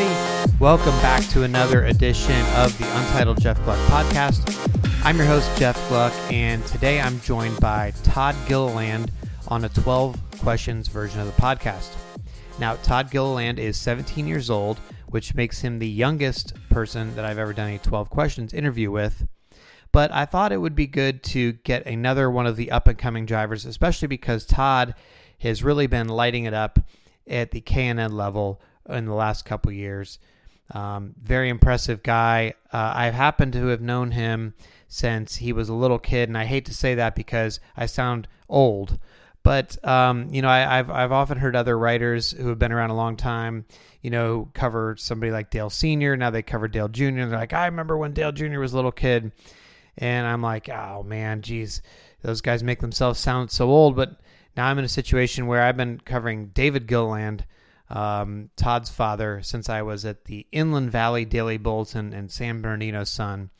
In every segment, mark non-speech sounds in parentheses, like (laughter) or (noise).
everybody. Welcome back to another edition of the Untitled Jeff Gluck podcast. I'm your host, Jeff Gluck, and today I'm joined by Todd Gilliland on a 12 questions version of the podcast. Now, Todd Gilliland is 17 years old, which makes him the youngest person that I've ever done a 12 questions interview with. But I thought it would be good to get another one of the up and coming drivers, especially because Todd has really been lighting it up at the K&N level in the last couple years. Um, very impressive guy. Uh, I happen to have known him since he was a little kid, and I hate to say that because I sound old. But um, you know, I, have I've often heard other writers who have been around a long time, you know, cover somebody like Dale Senior. Now they cover Dale Junior. They're like, I remember when Dale Junior was a little kid, and I'm like, oh man, geez, those guys make themselves sound so old. But now I'm in a situation where I've been covering David Gilliland, um, Todd's father, since I was at the Inland Valley Daily Bulletin and San Bernardino Sun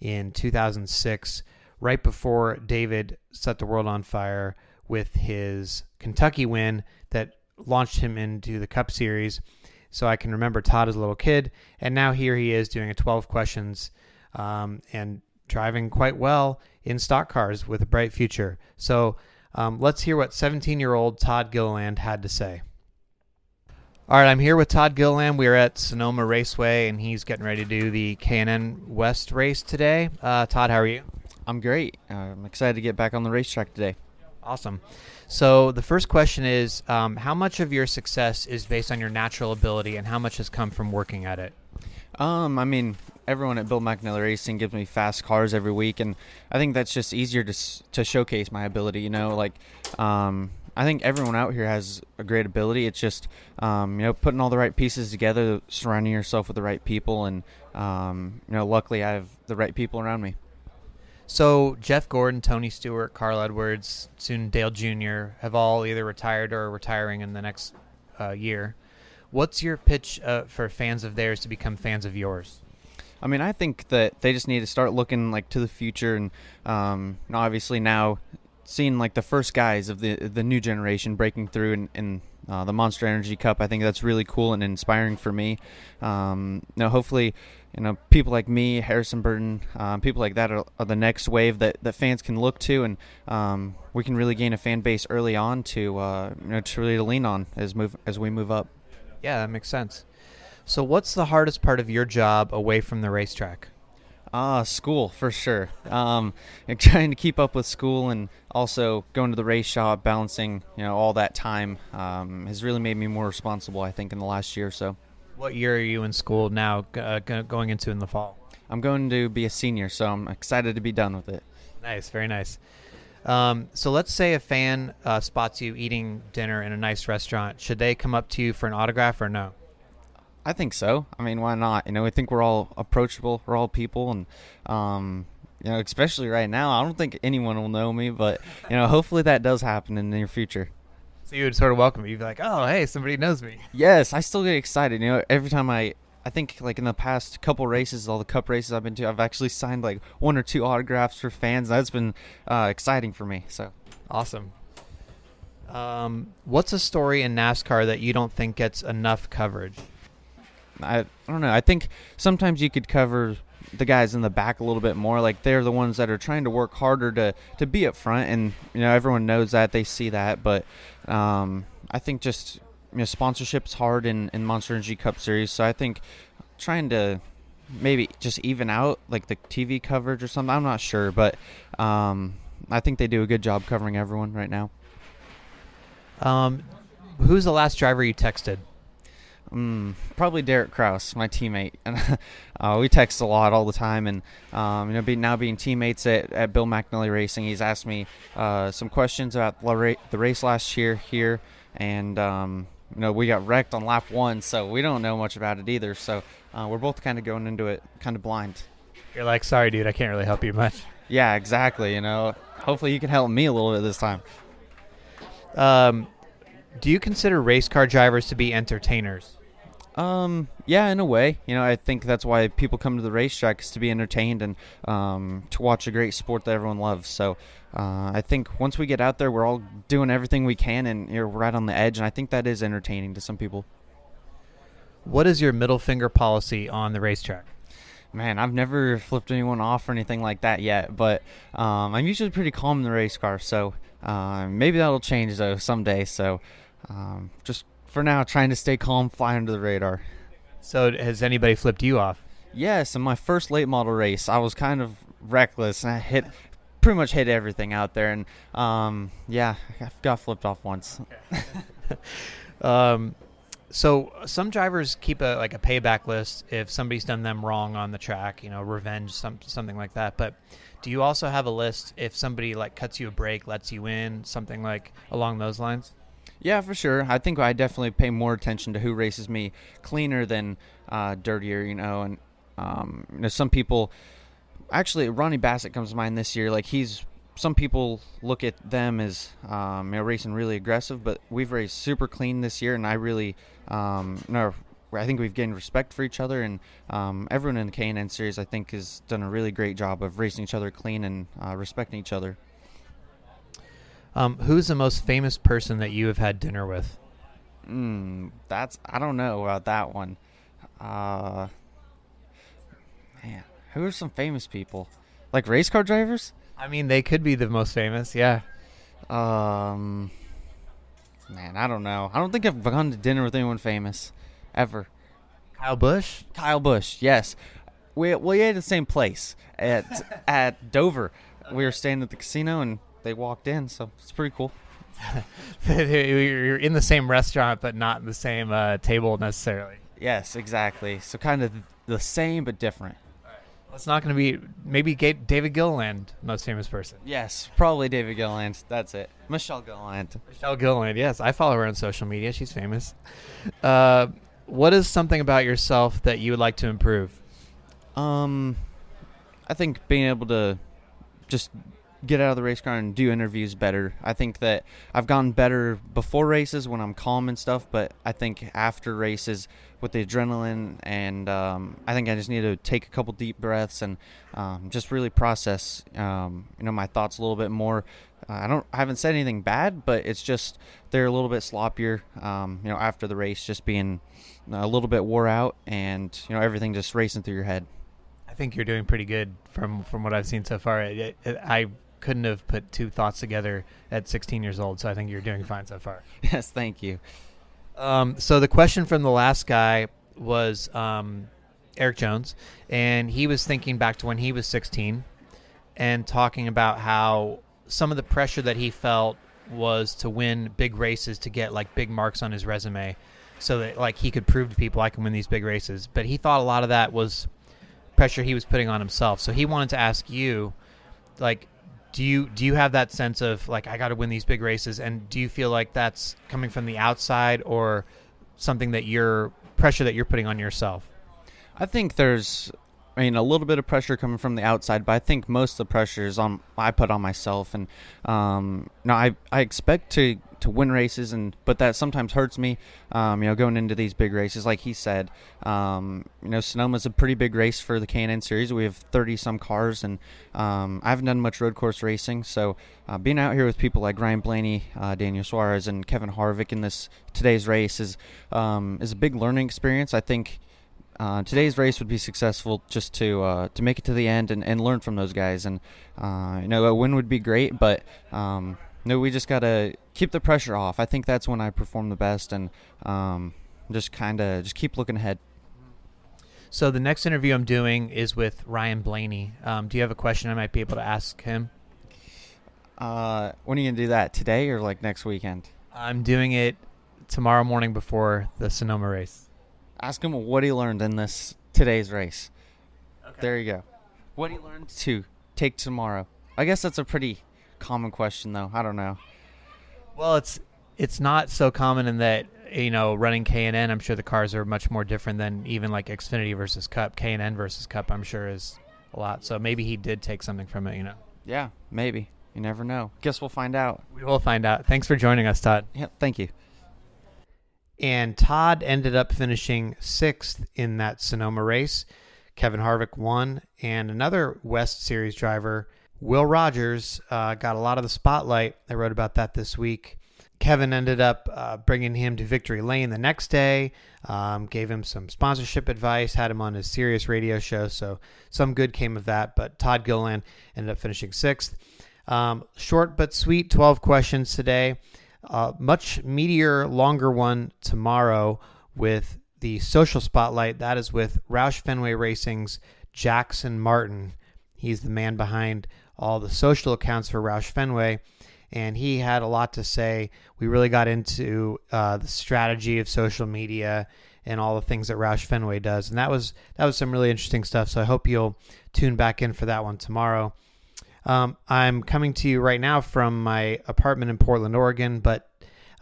in 2006, right before David set the world on fire with his Kentucky win that launched him into the Cup Series. So I can remember Todd as a little kid, and now here he is doing a 12 questions um, and driving quite well in stock cars with a bright future. So um, let's hear what 17 year old Todd Gilliland had to say. All right, I'm here with Todd Gilliland. We are at Sonoma Raceway, and he's getting ready to do the K&N West race today. Uh, Todd, how are you? I'm great. Uh, I'm excited to get back on the racetrack today. Awesome. So the first question is, um, how much of your success is based on your natural ability, and how much has come from working at it? Um, I mean, everyone at Bill McAnally Racing gives me fast cars every week, and I think that's just easier to to showcase my ability. You know, like um, I think everyone out here has a great ability. It's just um, you know putting all the right pieces together, surrounding yourself with the right people, and um, you know, luckily I have the right people around me. So Jeff Gordon, Tony Stewart, Carl Edwards, soon Dale Jr. have all either retired or retiring in the next uh, year. What's your pitch uh, for fans of theirs to become fans of yours? I mean, I think that they just need to start looking like to the future, and um, obviously now seeing like the first guys of the the new generation breaking through in, uh, the Monster Energy Cup. I think that's really cool and inspiring for me. Um, you hopefully, you know, people like me, Harrison Burton, um, people like that are, are, the next wave that, that fans can look to, and um, we can really gain a fan base early on to uh, you know to really lean on as move as we move up. Yeah, that makes sense. So, what's the hardest part of your job away from the racetrack? Ah, uh, school for sure. Um, (laughs) trying to keep up with school and also going to the race shop, balancing you know all that time um, has really made me more responsible. I think in the last year or so. What year are you in school now? Uh, going into in the fall? I'm going to be a senior, so I'm excited to be done with it. Nice, very nice. Um, so let's say a fan uh, spots you eating dinner in a nice restaurant. Should they come up to you for an autograph or no? I think so. I mean, why not? You know, I think we're all approachable. We're all people, and um, you know, especially right now, I don't think anyone will know me. But you know, hopefully that does happen in the near future. So you would sort of welcome me. You'd be like, "Oh, hey, somebody knows me." Yes, I still get excited. You know, every time I, I think like in the past couple races, all the cup races I've been to, I've actually signed like one or two autographs for fans. That's been uh, exciting for me. So awesome. Um, what's a story in NASCAR that you don't think gets enough coverage? I, I don't know. I think sometimes you could cover the guys in the back a little bit more. Like they're the ones that are trying to work harder to to be up front, and you know everyone knows that they see that. But um, I think just you know sponsorship's hard in in Monster Energy Cup Series, so I think trying to maybe just even out like the TV coverage or something. I'm not sure, but um, I think they do a good job covering everyone right now. Um, who's the last driver you texted? Mm, probably Derek Kraus, my teammate, and (laughs) uh, we text a lot all the time. And um, you know, be, now being teammates at, at Bill McAnally Racing, he's asked me uh, some questions about the race last year here, and um, you know, we got wrecked on lap one, so we don't know much about it either. So uh, we're both kind of going into it kind of blind. You're like, sorry, dude, I can't really help you much. Yeah, exactly. You know, hopefully you can help me a little bit this time. Um, do you consider race car drivers to be entertainers? Um, yeah, in a way. You know, I think that's why people come to the racetrack is to be entertained and um, to watch a great sport that everyone loves. So uh, I think once we get out there, we're all doing everything we can and you're right on the edge. And I think that is entertaining to some people. What is your middle finger policy on the racetrack? Man, I've never flipped anyone off or anything like that yet, but um, I'm usually pretty calm in the race car, so uh, maybe that'll change though someday. So um, just for now, trying to stay calm, fly under the radar. So has anybody flipped you off? Yes, in my first late model race, I was kind of reckless and I hit pretty much hit everything out there, and um, yeah, I got flipped off once. (laughs) um, so some drivers keep a like a payback list if somebody's done them wrong on the track, you know, revenge, some something like that. But do you also have a list if somebody like cuts you a break, lets you in, something like along those lines? Yeah, for sure. I think I definitely pay more attention to who races me cleaner than uh, dirtier, you know. And um, you know, some people actually Ronnie Bassett comes to mind this year. Like he's some people look at them as um, you know racing really aggressive, but we've raced super clean this year, and I really um, no. I think we've gained respect for each other, and um, everyone in the K&N series, I think, has done a really great job of racing each other clean and uh, respecting each other. Um, who's the most famous person that you have had dinner with? Mm, that's I don't know about that one. Uh, man, who are some famous people? Like race car drivers? I mean, they could be the most famous. Yeah. Um, man, I don't know. I don't think I've gone to dinner with anyone famous ever. Kyle Busch. Kyle Busch. Yes. We we ate at the same place at (laughs) at Dover. We were staying at the casino and they walked in, so it's pretty cool. (laughs) You're in the same restaurant, but not the same uh, table necessarily. Yes, exactly. So kind of the same but different. It's not going to be maybe David Gilliland, most famous person. Yes, probably David Gilliland. That's it. Michelle Gilliland. Michelle Gilliland. Yes, I follow her on social media. She's famous. Uh, what is something about yourself that you would like to improve? Um, I think being able to just get out of the race car and do interviews better. I think that I've gotten better before races when I'm calm and stuff, but I think after races with the adrenaline and um, I think I just need to take a couple deep breaths and um, just really process, um, you know, my thoughts a little bit more. Uh, I don't, I haven't said anything bad, but it's just they're a little bit sloppier, um, you know, after the race, just being a little bit wore out and you know everything just racing through your head. I think you're doing pretty good from from what I've seen so far. I, I couldn't have put two thoughts together at 16 years old. So I think you're doing fine so far. (laughs) Yes, thank you. Um, so the question from the last guy was um, Erik Jones, and he was thinking back to when he was 16 and talking about how some of the pressure that he felt was to win big races to get like big marks on his resume so that like he could prove to people I can win these big races. But he thought a lot of that was pressure he was putting on himself. So he wanted to ask you like do you do you have that sense of like I got to win these big races, and do you feel like that's coming from the outside or something that you're pressure that you're putting on yourself? I think there's I mean, a little bit of pressure coming from the outside, but I think most of the pressure is on I put on myself. And um, I I expect to to win races, and but that sometimes hurts me. Um, you know, going into these big races, like he said, um, you know, Sonoma's a pretty big race for the K&N series. We have thirty some cars, and um, I haven't done much road course racing, so uh, being out here with people like Ryan Blaney, uh, Daniel Suarez, and Kevin Harvick in this today's race is um, is a big learning experience. I think uh, today's race would be successful just to uh, to make it to the end and, and learn from those guys. And uh, you know, a win would be great, but um, no, we just gotta keep the pressure off. I think that's when I perform the best, and um, just kind of just keep looking ahead. So the next interview I'm doing is with Ryan Blaney. Um, do you have a question I might be able to ask him? Uh, when are you gonna do that? Today or like next weekend? I'm doing it tomorrow morning before the Sonoma race. Ask him what he learned in this today's race. Okay. There you go. What he learned to take tomorrow. I guess that's a pretty common question, though. I don't know. Well, it's it's not so common in that you know running K and N. I'm sure the cars are much more different than even like Xfinity versus Cup. K and N versus Cup. I'm sure is a lot. So maybe he did take something from it. You know. Yeah, maybe. You never know. Guess we'll find out. We will find out. Thanks for joining us, Todd. Yeah, thank you and Todd ended up finishing sixth in that Sonoma race. Kevin Harvick won, and another West Series driver, Will Rodgers, uh, got a lot of the spotlight. I wrote about that this week. Kevin ended up uh, bringing him to Victory Lane the next day, um, gave him some sponsorship advice, had him on his Sirius radio show. So some good came of that. But Todd Gilliland ended up finishing sixth. Um, short but sweet 12 questions today. Uh, much meatier, longer one tomorrow with the social spotlight. That is with Roush Fenway Racing's Jackson Martin. He's the man behind all the social accounts for Roush Fenway and he had a lot to say. We really got into uh, the strategy of social media and all the things that Roush Fenway does, and that was that was some really interesting stuff. So I hope you'll tune back in for that one tomorrow. Um, I'm coming to you right now from my apartment in Portland, Oregon, but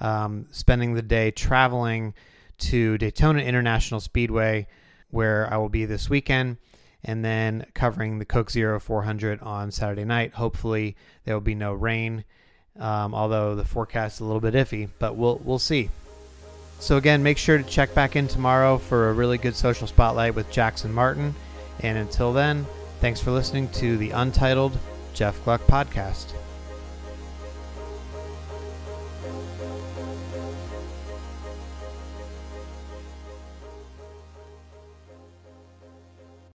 um, spending the day traveling to Daytona International Speedway, where I will be this weekend and then covering the Coke Zero 400 on Saturday night. Hopefully, there will be no rain um, although the forecast is a little bit iffy, but we'll we'll see. So again, make sure to check back in tomorrow for a really good social spotlight with Jackson Martin. And until then, thanks for listening to the Untitled Jeff Gluck podcast.